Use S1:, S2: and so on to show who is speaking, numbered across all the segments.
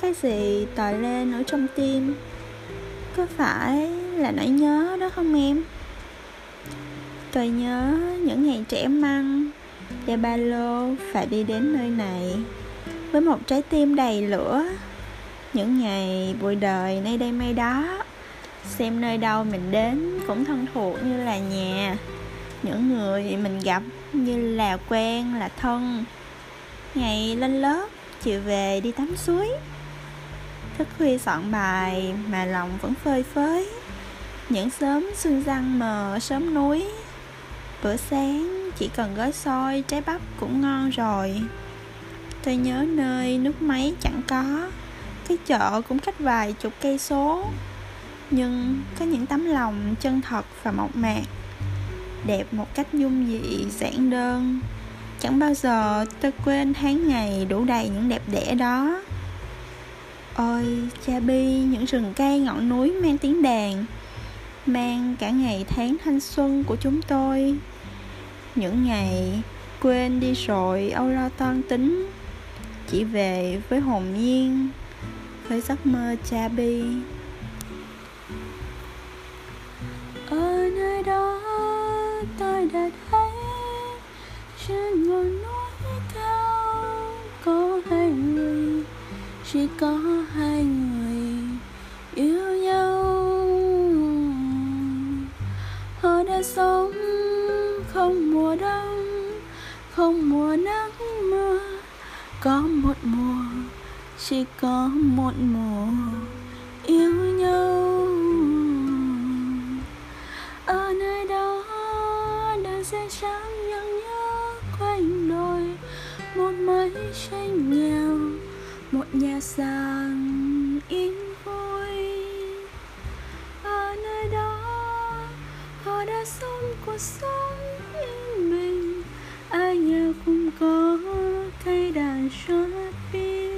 S1: cái gì tòi lên ở trong tim? Có phải là nỗi nhớ đó không em? Tôi nhớ những ngày trẻ măng Và ba lô phải đi đến nơi này Với một trái tim đầy lửa. Những ngày bụi đời nơi đây mây đó, Xem nơi đâu mình đến cũng thân thuộc như là nhà. Những người mình gặp như là quen, là thân. Ngày lên lớp, chiều về đi tắm suối thức khuya soạn bài mà lòng vẫn phơi phới. Những sớm xương răng mờ sớm núi. Bữa sáng chỉ cần gói xôi trái bắp cũng ngon rồi. Tôi nhớ nơi nước máy chẳng có, cái chợ cũng cách vài chục cây số. Nhưng có những tấm lòng chân thật và mộc mạc, đẹp một cách dung dị giản đơn. Chẳng bao giờ tôi quên tháng ngày đủ đầy những đẹp đẽ đó ôi, cha bi, những rừng cây ngọn núi mang tiếng đàn, mang cả ngày tháng thanh xuân của chúng tôi. Những ngày quên đi rồi, âu lo toan tính, chỉ về với hồn nhiên, với giấc mơ cha bi.
S2: Ở nơi đó tôi đã thấy trên ngọn núi chỉ có hai người yêu nhau. Họ đã sống không mùa đông, không mùa nắng mưa. Có một mùa, chỉ có một mùa yêu nhau. Ở nơi đó đang sẽ trắng nhang nhớ quanh đồi một mái tranh nghèo một nhà sàn yên vui. Ở nơi đó, họ đã sống cuộc sống yên bình. Ai nhà cũng có cây đàn Sharpie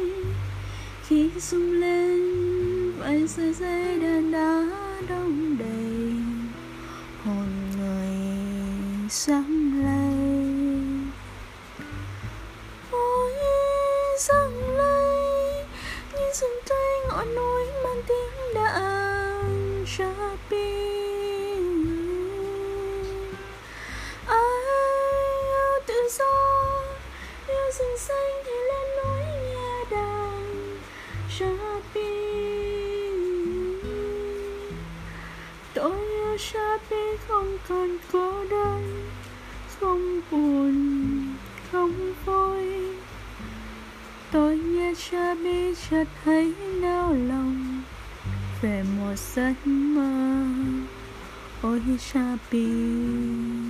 S2: khi rung lên vậy sợi dây đàn đã đông đầy, hồn người sáng ngọn núi mang tiếng đàn Sharpie yêu tự do yêu rừng xanh thì lên núi nghe đàn Sharpie tôi yêu Sharpie không còn cô đơn, không buồn, không vui. Tôi nghe Sharpie chợt thấy nao lòng về một giấc mơ ôi Sharpie